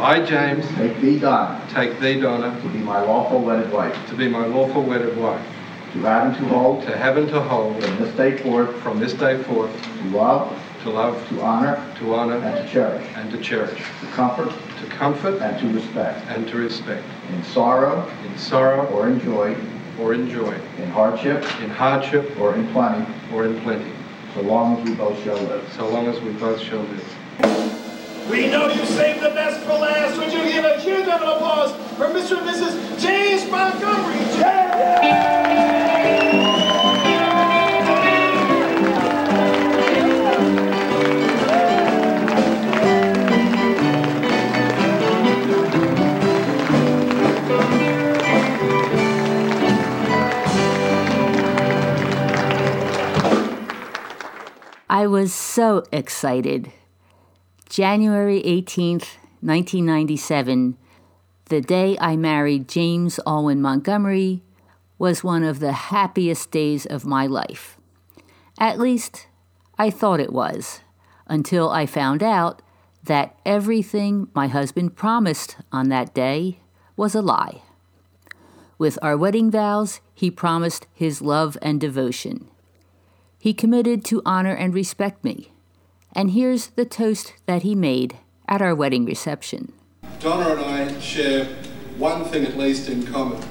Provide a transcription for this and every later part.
I, James, take thee, Donna, take thee, Donna, to be my lawful wedded wife, to be my lawful wedded wife, to have and to hold, to have and to hold, from this day forth, from this day forth, to love, to love, to honor, to honor, and to cherish, and to cherish, to comfort, to comfort, and to respect, and to respect, in sorrow. In sorrow. Or in joy, or in joy, in hardship. In hardship. Or in plenty, or in plenty, so long as we both shall live. so long as we both shall live. We know you saved the best for last. Would you give a huge round of applause for Mr. and Mrs. James Montgomery? I was so excited. January 18th, 1997, the day I married James Alwyn Montgomery, was one of the happiest days of my life. At least, I thought it was, until I found out that everything my husband promised on that day was a lie. With our wedding vows, he promised his love and devotion. He committed to honor and respect me. And here's the toast that he made at our wedding reception. Donna and I share one thing at least in common,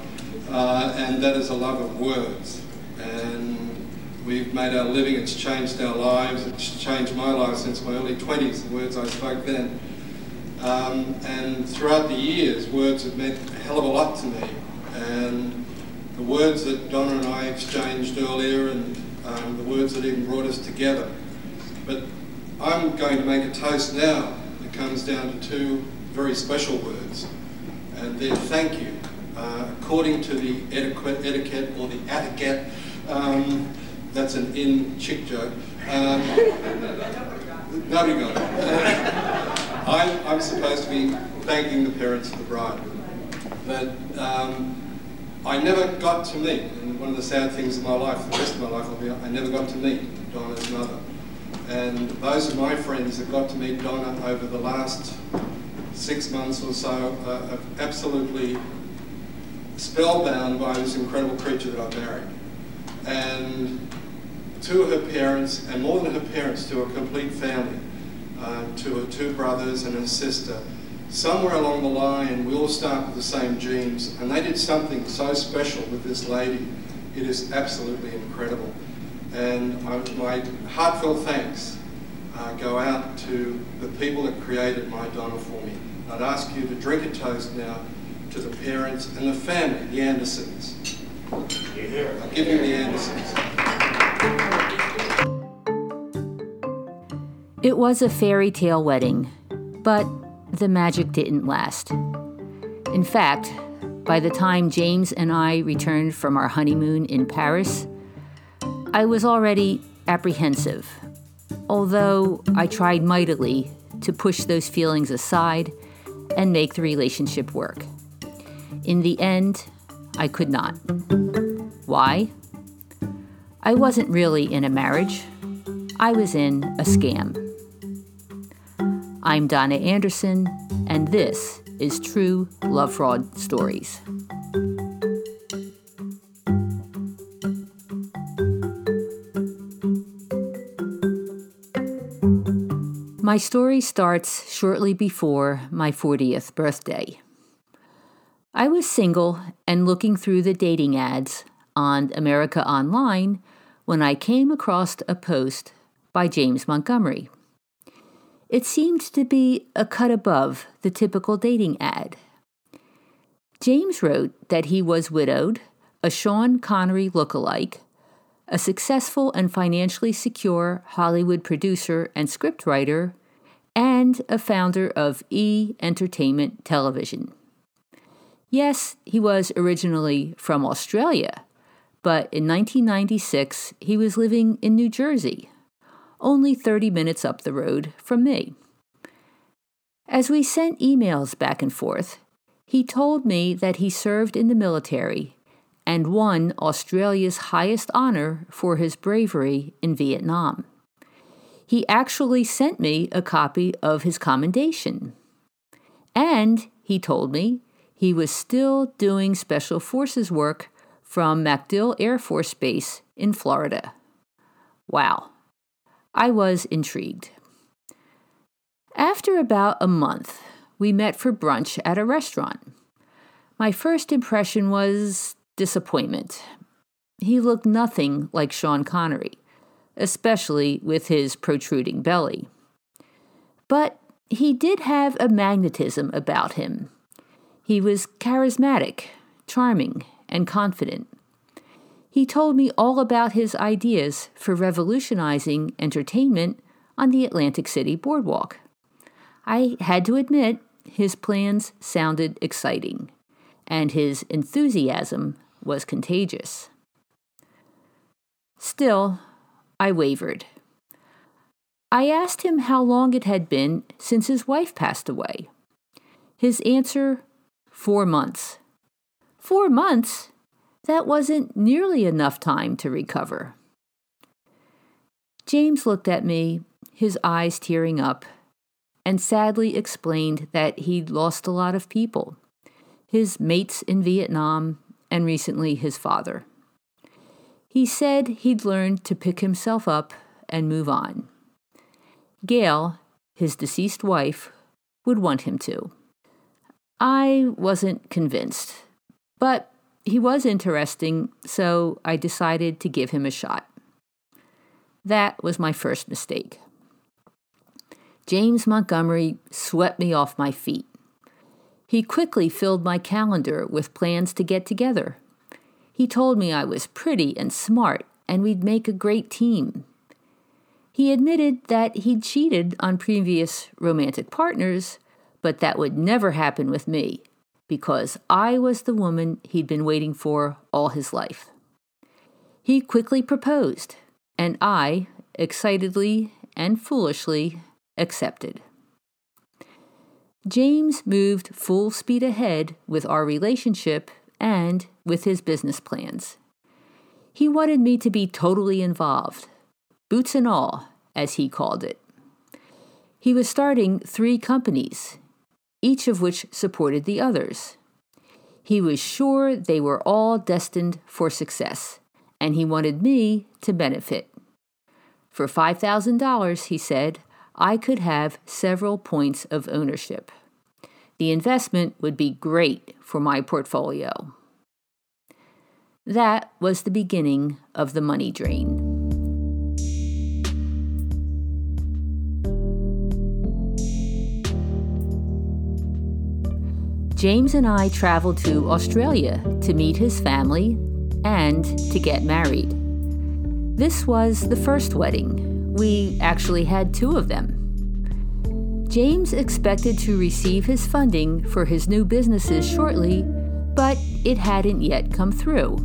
uh, and that is a love of words. And we've made our living, it's changed our lives, it's changed my life since my early 20s, the words I spoke then. Um, and throughout the years, words have meant a hell of a lot to me. And the words that Donna and I exchanged earlier, and um, the words that even brought us together. But I'm going to make a toast now that comes down to two very special words, and they're thank you. Uh, according to the etiquette, etiquette or the etiquette, um, that's an in chick joke. Um, nobody got it. I'm, I'm supposed to be thanking the parents of the bride, but um, I never got to meet, and one of the sad things of my life, the rest of my life will be, I never got to meet Donna's mother. And those of my friends that got to meet Donna over the last six months or so are absolutely spellbound by this incredible creature that I've married. And to her parents, and more than her parents, to a complete family, uh, to her two brothers and her sister, somewhere along the line, we all start with the same genes, and they did something so special with this lady. It is absolutely incredible. And I, my heartfelt thanks uh, go out to the people that created my Donna for me. I'd ask you to drink a toast now to the parents and the family, the Andersens. I'll give you the Andersens. It was a fairy tale wedding, but the magic didn't last. In fact, by the time James and I returned from our honeymoon in Paris, I was already apprehensive, although I tried mightily to push those feelings aside and make the relationship work. In the end, I could not. Why? I wasn't really in a marriage, I was in a scam. I'm Donna Andersen, and this is True Love Fraud Stories. My story starts shortly before my 40th birthday. I was single and looking through the dating ads on America Online when I came across a post by James Montgomery. It seemed to be a cut above the typical dating ad. James wrote that he was widowed, a Sean Connery look-alike, a successful and financially secure Hollywood producer and scriptwriter, and a founder of E Entertainment Television. Yes, he was originally from Australia, but in 1996 he was living in New Jersey, only 30 minutes up the road from me. As we sent emails back and forth, he told me that he served in the military and won Australia's highest honor for his bravery in Vietnam. He actually sent me a copy of his commendation. And he told me he was still doing Special Forces work from MacDill Air Force Base in Florida. Wow. I was intrigued. After about a month, we met for brunch at a restaurant. My first impression was disappointment. He looked nothing like Sean Connery, especially with his protruding belly. But he did have a magnetism about him. He was charismatic, charming, and confident. He told me all about his ideas for revolutionizing entertainment on the Atlantic City boardwalk. I had to admit, his plans sounded exciting, and his enthusiasm was contagious. Still, I wavered. I asked him how long it had been since his wife passed away. His answer four months. Four months? That wasn't nearly enough time to recover. James looked at me, his eyes tearing up, and sadly explained that he'd lost a lot of people his mates in Vietnam, and recently his father. He said he'd learned to pick himself up and move on. Gail, his deceased wife, would want him to. I wasn't convinced, but he was interesting, so I decided to give him a shot. That was my first mistake. James Montgomery swept me off my feet. He quickly filled my calendar with plans to get together. He told me I was pretty and smart and we'd make a great team. He admitted that he'd cheated on previous romantic partners, but that would never happen with me because I was the woman he'd been waiting for all his life. He quickly proposed, and I, excitedly and foolishly, accepted. James moved full speed ahead with our relationship and with his business plans. He wanted me to be totally involved, boots and all, as he called it. He was starting three companies, each of which supported the others. He was sure they were all destined for success, and he wanted me to benefit. For $5,000, he said, I could have several points of ownership. The investment would be great for my portfolio. That was the beginning of the money drain. James and I traveled to Australia to meet his family and to get married. This was the first wedding. We actually had two of them. James expected to receive his funding for his new businesses shortly, but it hadn't yet come through.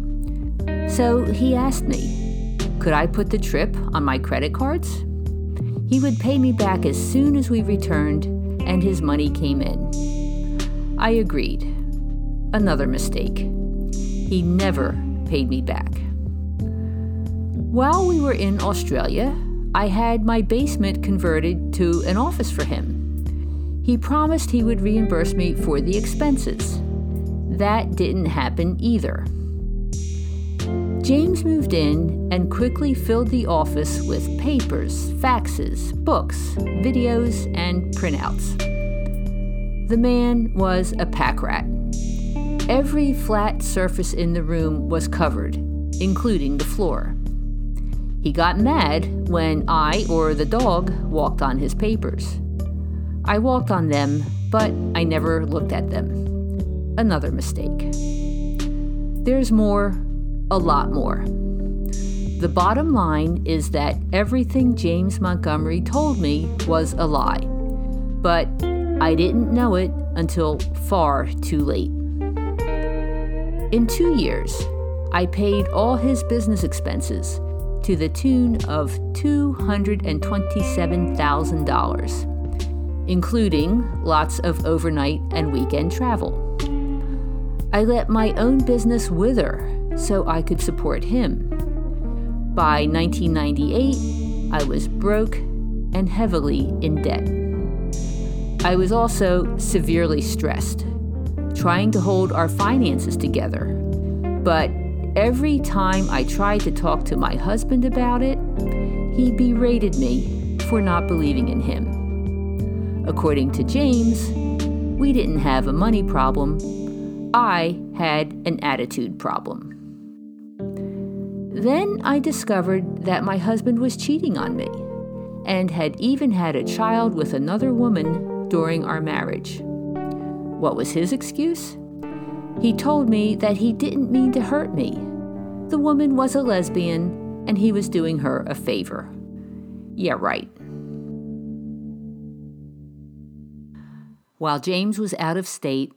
So he asked me, could I put the trip on my credit cards? He would pay me back as soon as we returned and his money came in. I agreed. Another mistake. He never paid me back. While we were in Australia, I had my basement converted to an office for him. He promised he would reimburse me for the expenses. That didn't happen either. James moved in and quickly filled the office with papers, faxes, books, videos, and printouts. The man was a pack rat. Every flat surface in the room was covered, including the floor. He got mad when I or the dog walked on his papers. I walked on them, but I never looked at them. Another mistake. There's more, a lot more. The bottom line is that everything James Montgomery told me was a lie, but I didn't know it until far too late. In two years, I paid all his business expenses to the tune of $227,000, including lots of overnight and weekend travel. I let my own business wither so I could support him. By 1998, I was broke and heavily in debt. I was also severely stressed, trying to hold our finances together. But every time I tried to talk to my husband about it, he berated me for not believing in him. According to James, we didn't have a money problem, I had an attitude problem. Then I discovered that my husband was cheating on me and had even had a child with another woman during our marriage. What was his excuse? He told me that he didn't mean to hurt me. The woman was a lesbian and he was doing her a favor. Yeah, right. While James was out of state,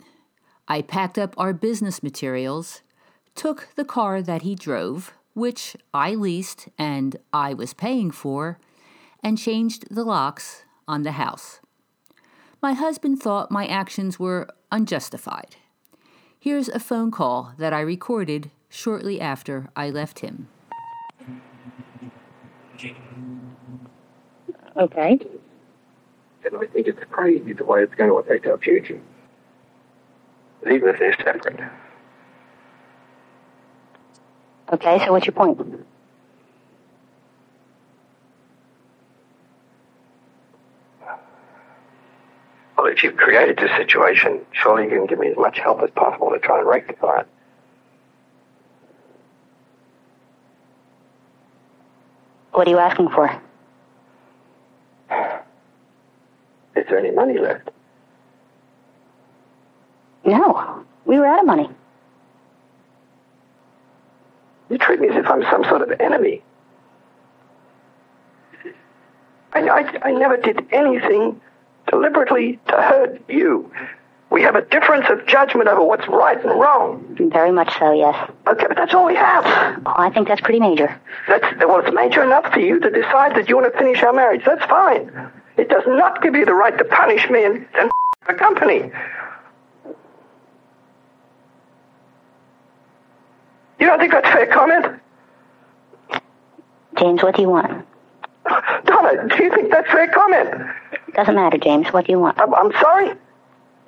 I packed up our business materials, took the car that he drove, which I leased and I was paying for, and changed the locks on the house. My husband thought my actions were unjustified. Here's a phone call that I recorded shortly after I left him. Okay. And I think it's crazy the way it's going to affect our future. Even if they're separate. Okay, so what's your point? Well, if you've created this situation, surely you can give me as much help as possible to try and rectify it. What are you asking for? Is there any money left? No, we were out of money. You treat me as if I'm some sort of enemy. I, I, I never did anything deliberately to hurt you. We have a difference of judgment over what's right and wrong. Very much so, yes. Okay, but that's all we have. Oh, I think that's pretty major. That's well, it's major enough for you to decide that you want to finish our marriage. That's fine. It does not give you the right to punish me and, and the company. You don't think that's fair comment? James, what do you want? Donna, do you think that's fair comment? Doesn't matter, James. What do you want? I'm, I'm sorry?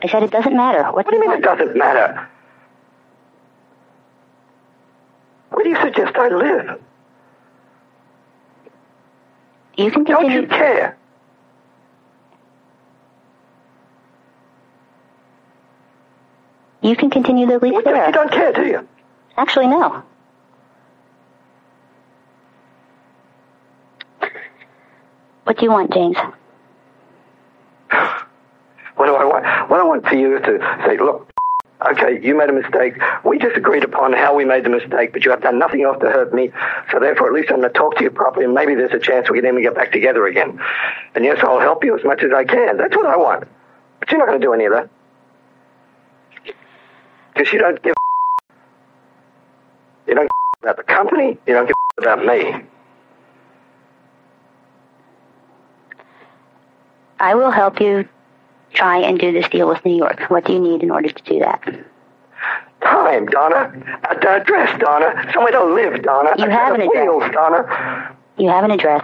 I said it doesn't matter. What, What do you mean it doesn't matter? Where do you suggest I live? You can Don't you care? You can continue the lease You there. don't care, do you? Actually, no. What do you want, James? What do I want? What I want for you is to say, look, okay, you made a mistake. We just agreed upon how we made the mistake, but you have done nothing else to hurt me. So therefore, at least I'm going to talk to you properly, and maybe there's a chance we can even get back together again. And yes, I'll help you as much as I can. That's what I want. But you're not going to do any of that. Because you don't give you don't about the company, you don't give about me. I will help you try and do this deal with New York. What do you need in order to do that? Time, Donna. An address, Donna. Somewhere to live, Donna. You have an address. Wheels, Donna. You have an address.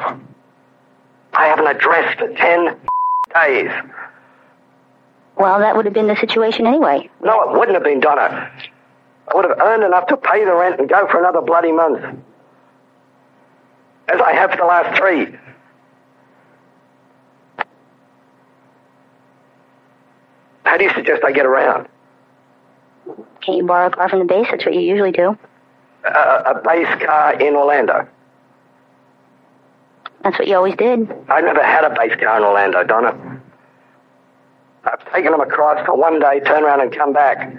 I have an address for ten days. Well, that would have been the situation anyway. No, it wouldn't have been, Donna. I would have earned enough to pay the rent and go for another bloody month. As I have for the last three. How do you suggest I get around? Can't you borrow a car from the base? That's what you usually do. A, a base car in Orlando. That's what you always did. I never had a base car in Orlando, Donna. I've taken them across for one day, turn around and come back.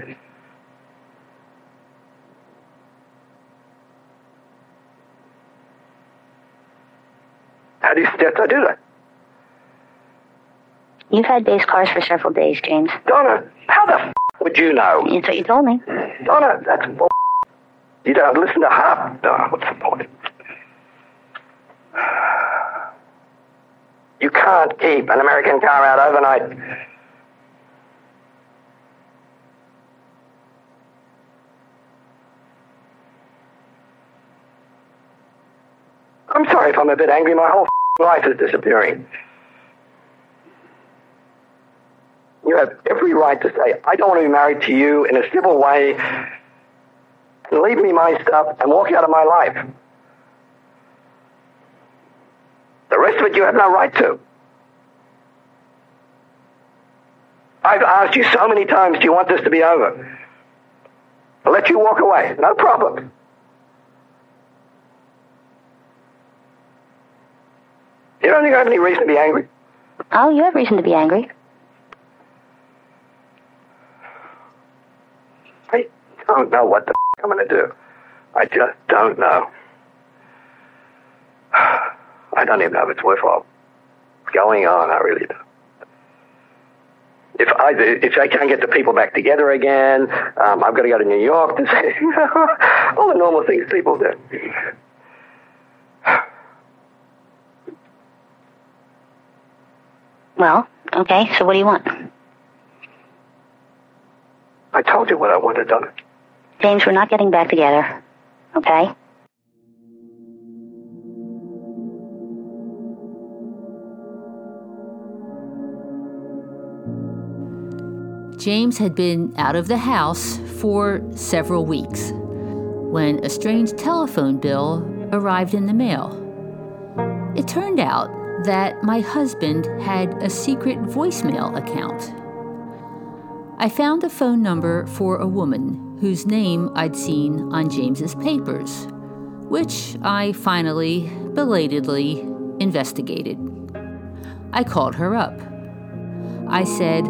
How do you suggest I do that? You've had base cars for several days, James. Donna, how the f- would you know? That's what you told me. Donna, that's bull. You don't listen to half. Donna, what's the point? You can't keep an American car out overnight. I'm sorry if I'm a bit angry. My whole life is disappearing. You have every right to say, I don't want to be married to you in a civil way, leave me my stuff and walk out of my life. The rest of it you have no right to. I've asked you so many times, do you want this to be over? I'll let you walk away. No problem. You don't think I have any reason to be angry? Oh, you have reason to be angry. I don't know what the f- I'm going to do. I just don't know. I don't even know if it's worthwhile what's going on. I really don't. If I if I can't get the people back together again, um, I've got to go to New York to say all the normal things people do. Well, okay, so what do you want? I told you what I wanted done. James, we're not getting back together. Okay? James had been out of the house for several weeks when a strange telephone bill arrived in the mail. It turned out that my husband had a secret voicemail account. I found a phone number for a woman whose name I'd seen on James's papers, which I finally, belatedly, investigated. I called her up. I said,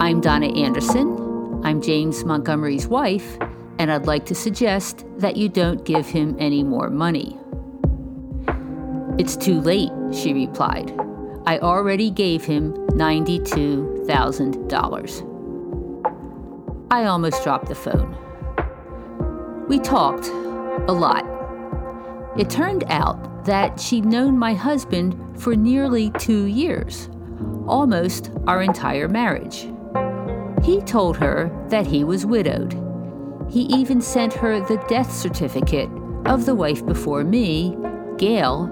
I'm Donna Andersen. I'm James Montgomery's wife, and I'd like to suggest that you don't give him any more money. It's too late, she replied. I already gave him $92,000. I almost dropped the phone. We talked a lot. It turned out that she'd known my husband for nearly two years, almost our entire marriage. He told her that he was widowed. He even sent her the death certificate of the wife before me, Gail,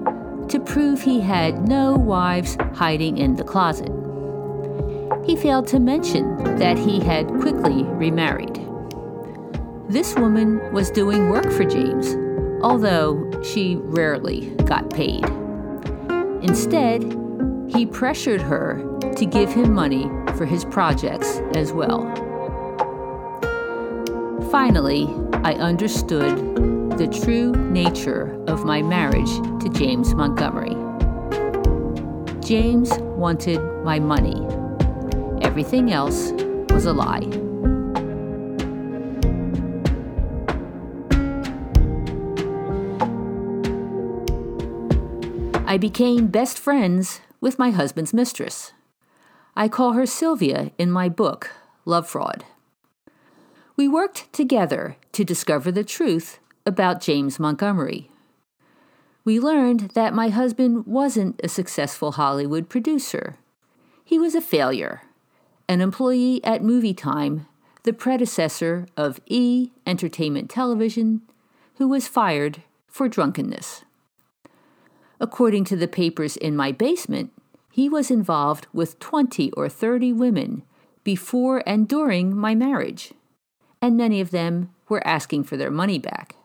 to prove he had no wives hiding in the closet. He failed to mention that he had quickly remarried. This woman was doing work for James, although she rarely got paid. Instead, he pressured her to give him money for his projects as well. Finally, I understood the true nature of my marriage to James Montgomery. James wanted my money. Everything else was a lie. I became best friends with my husband's mistress. I call her Sylvia in my book, Love Fraud. We worked together to discover the truth about James Montgomery. We learned that my husband wasn't a successful Hollywood producer. He was a failure, an employee at Movie Time, the predecessor of E! Entertainment Television, who was fired for drunkenness. According to the papers in my basement, he was involved with 20 or 30 women before and during my marriage, and many of them were asking for their money back.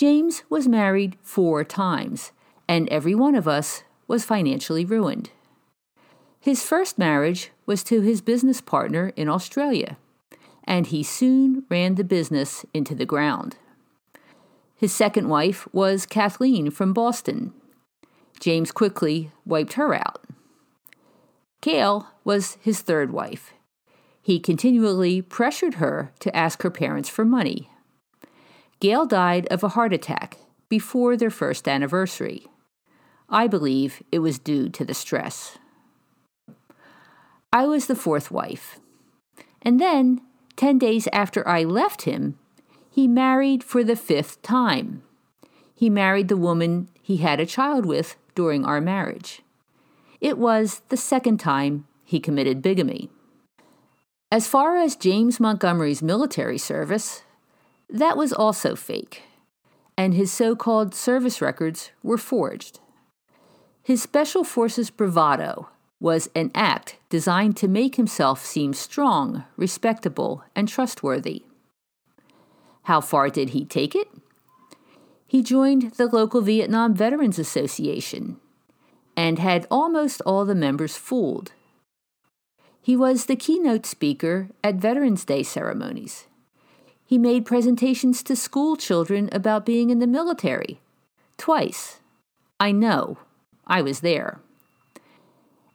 James was married four times, and every one of us was financially ruined. His first marriage was to his business partner in Australia, and he soon ran the business into the ground. His second wife was Kathleen from Boston. James quickly wiped her out. Gail was his third wife. He continually pressured her to ask her parents for money. Gail died of a heart attack before their first anniversary. I believe it was due to the stress. I was the fourth wife. And then, 10 days after I left him, he married for the fifth time. He married the woman he had a child with during our marriage. It was the second time he committed bigamy. As far as James Montgomery's military service, that was also fake, and his so called service records were forged. His Special Forces bravado was an act designed to make himself seem strong, respectable, and trustworthy. How far did he take it? He joined the local Vietnam Veterans Association and had almost all the members fooled. He was the keynote speaker at Veterans Day ceremonies. He made presentations to school children about being in the military. Twice. I know. I was there.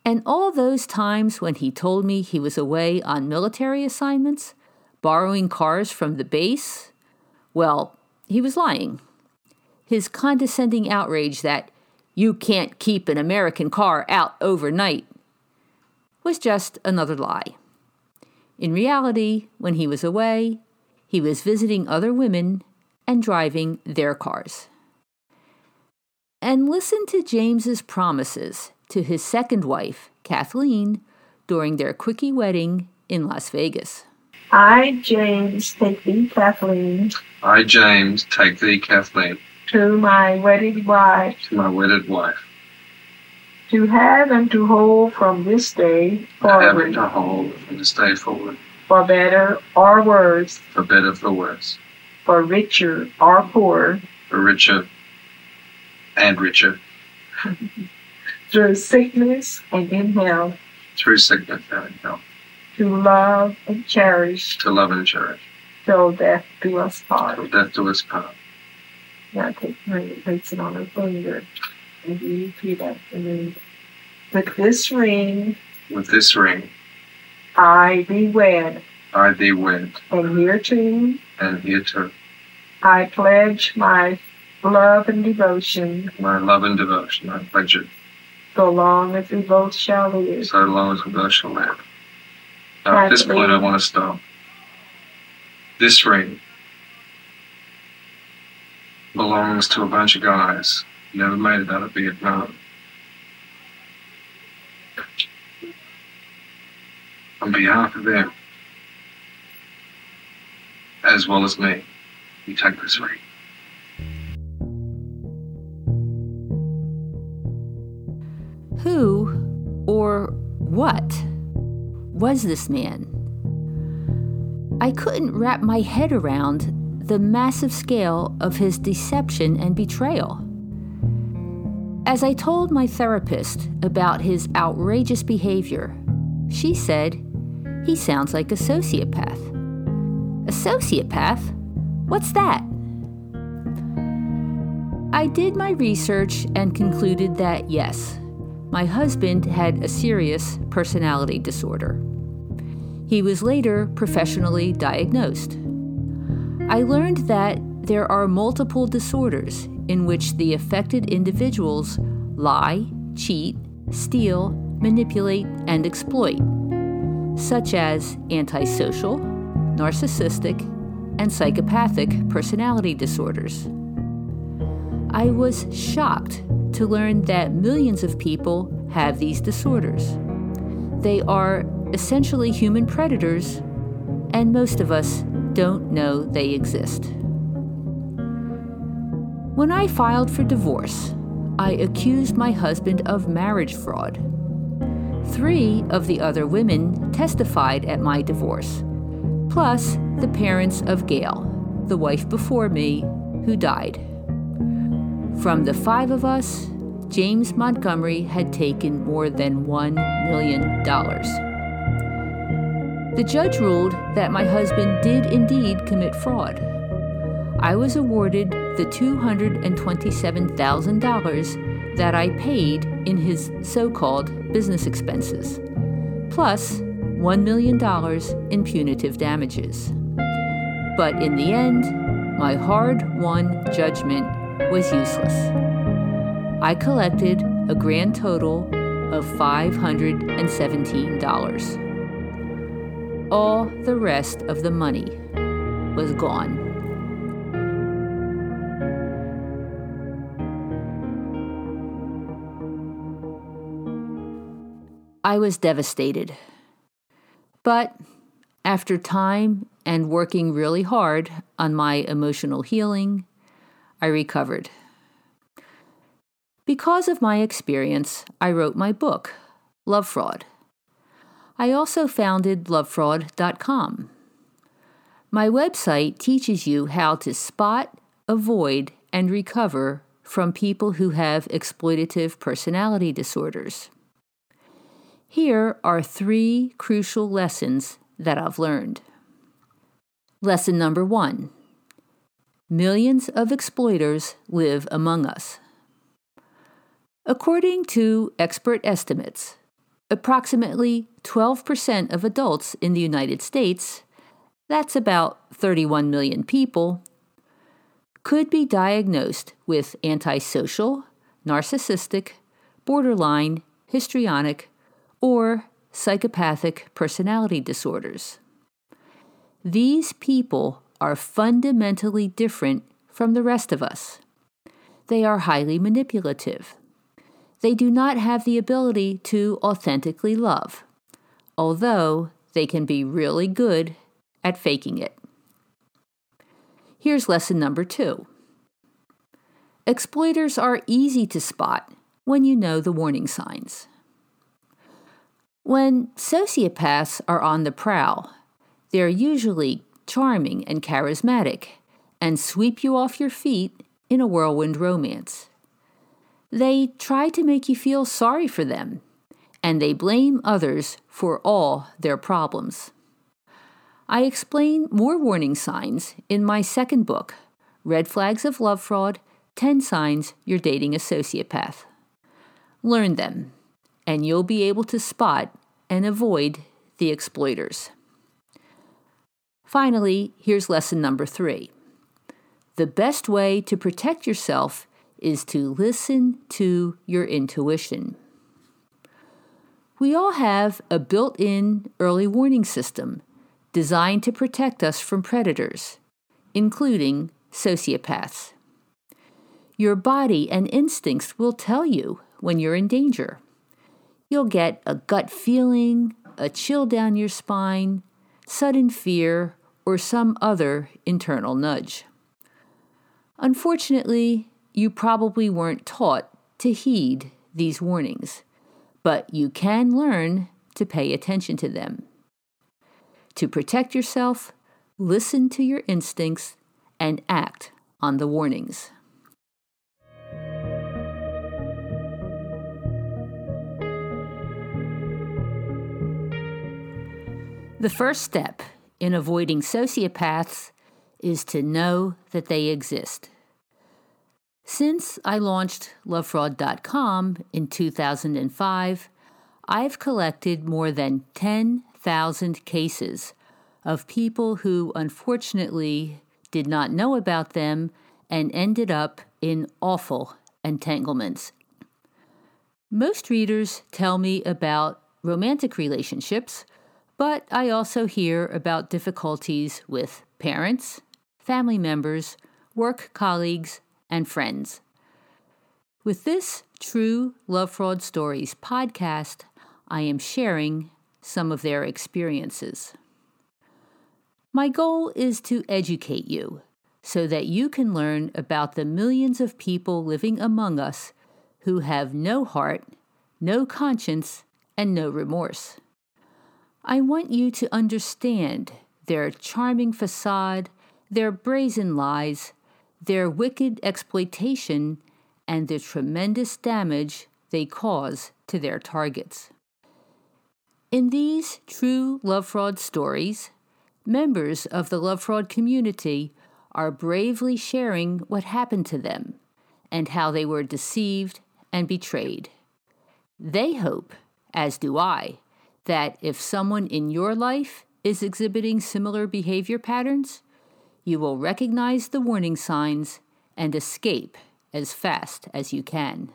And all those times when he told me he was away on military assignments, borrowing cars from the base, well, he was lying. His condescending outrage that you can't keep an American car out overnight was just another lie. In reality, when he was away, he was visiting other women and driving their cars. And listen to James's promises to his second wife, Kathleen, during their quickie wedding in Las Vegas. I, James, take thee, Kathleen, I, James, take thee, Kathleen, to my wedded wife, to my wedded wife, to have and to hold from this day having and to hold from this day forward, for better or worse, for better, for worse, for richer or poorer, for richer and richer, through sickness and in health, through sickness and in health, to love and cherish, to love and cherish, till death do us part. till death do us part. Now take and place it on her finger, and you repeat after me. With this ring, With this ring, I be wed, I be wed, and hereto and hereto I pledge my love and devotion my love and devotion, I pledge it, so long as we both shall live. so long as we both shall live. Now, at this point, I want to stop. This ring belongs to a bunch of guys never made it out of Vietnam. On behalf of them, as well as me, you take this ring. Who or what was this man? I couldn't wrap my head around the massive scale of his deception and betrayal. As I told my therapist about his outrageous behavior, she said, He sounds like a sociopath. A sociopath? What's that? I did my research and concluded that yes, my husband had a serious personality disorder. He was later professionally diagnosed. I learned that there are multiple disorders in which the affected individuals lie, cheat, steal, manipulate, and exploit, such as antisocial, narcissistic, and psychopathic personality disorders. I was shocked to learn that millions of people have these disorders. They are essentially human predators, and most of us don't know they exist. When I filed for divorce, I accused my husband of marriage fraud. Three of the other women testified at my divorce, plus the parents of Gail, the wife before me, who died. From the five of us, James Montgomery had taken more than $1 million. The judge ruled that my husband did indeed commit fraud. I was awarded the $227,000 that I paid in his so called business expenses, plus $1 million in punitive damages. But in the end, my hard won judgment was useless. I collected a grand total of $517. All the rest of the money was gone. I was devastated. But after time and working really hard on my emotional healing, I recovered. Because of my experience, I wrote my book, Love Fraud. I also founded lovefraud.com. My website teaches you how to spot, avoid, and recover from people who have exploitative personality disorders. Here are three crucial lessons that I've learned. Lesson number one Millions of exploiters live among us. According to expert estimates, approximately 12% of adults in the United States, that's about 31 million people, could be diagnosed with antisocial, narcissistic, borderline, histrionic, or psychopathic personality disorders. These people are fundamentally different from the rest of us. They are highly manipulative. They do not have the ability to authentically love, although they can be really good at faking it. Here's lesson number two Exploiters are easy to spot when you know the warning signs. When sociopaths are on the prowl, they're usually charming and charismatic and sweep you off your feet in a whirlwind romance. They try to make you feel sorry for them, and they blame others for all their problems. I explain more warning signs in my second book, Red Flags of Love Fraud 10 Signs You're Dating a Sociopath. Learn them and you'll be able to spot and avoid the exploiters. Finally, here's lesson number three. The best way to protect yourself is to listen to your intuition. We all have a built in early warning system designed to protect us from predators, including sociopaths. Your body and instincts will tell you when you're in danger. You'll get a gut feeling, a chill down your spine, sudden fear, or some other internal nudge. Unfortunately, you probably weren't taught to heed these warnings, but you can learn to pay attention to them. To protect yourself, listen to your instincts and act on the warnings. The first step in avoiding sociopaths is to know that they exist. Since I launched lovefraud.com in 2005, I've collected more than 10,000 cases of people who unfortunately did not know about them and ended up in awful entanglements. Most readers tell me about romantic relationships but I also hear about difficulties with parents, family members, work colleagues, and friends. With this True Love Fraud Stories podcast, I am sharing some of their experiences. My goal is to educate you so that you can learn about the millions of people living among us who have no heart, no conscience, and no remorse. I want you to understand their charming facade, their brazen lies, their wicked exploitation, and the tremendous damage they cause to their targets. In these true love fraud stories, members of the love fraud community are bravely sharing what happened to them and how they were deceived and betrayed. They hope, as do I, that if someone in your life is exhibiting similar behavior patterns, you will recognize the warning signs and escape as fast as you can.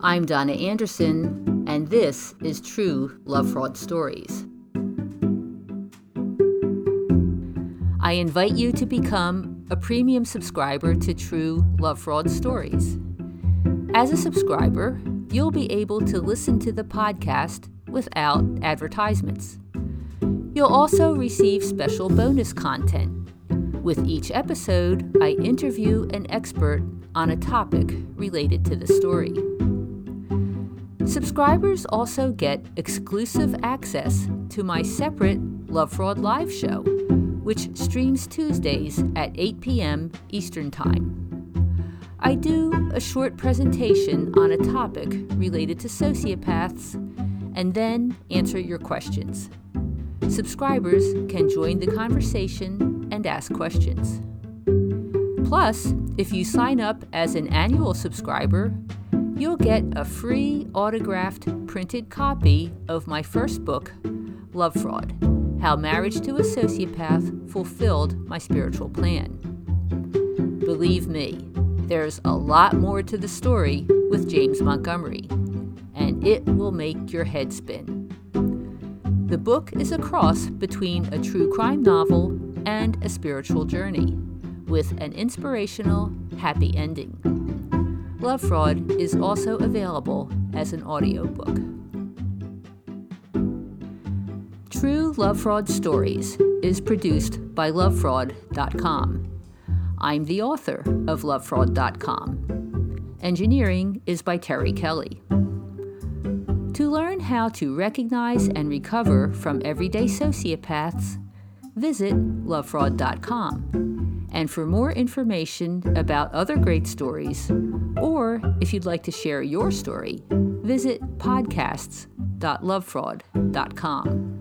I'm Donna Andersen, and this is True Love Fraud Stories. I invite you to become a premium subscriber to True Love Fraud Stories. As a subscriber, you'll be able to listen to the podcast without advertisements. You'll also receive special bonus content, With each episode, I interview an expert on a topic related to the story. Subscribers also get exclusive access to my separate Love Fraud Live show, which streams Tuesdays at 8 p.m. Eastern Time. I do a short presentation on a topic related to sociopaths and then answer your questions. Subscribers can join the conversation and ask questions. Plus, if you sign up as an annual subscriber, you'll get a free autographed printed copy of my first book, Love Fraud How Marriage to a Sociopath Fulfilled My Spiritual Plan. Believe me, there's a lot more to the story with James Montgomery, and it will make your head spin. The book is a cross between a true crime novel and a spiritual journey, with an inspirational, happy ending. Love Fraud is also available as an audiobook. True Love Fraud Stories is produced by lovefraud.com. I'm the author of lovefraud.com. Engineering is by Terry Kelly. To learn how to recognize and recover from everyday sociopaths, visit lovefraud.com. And for more information about other great stories, or if you'd like to share your story, visit podcasts.lovefraud.com.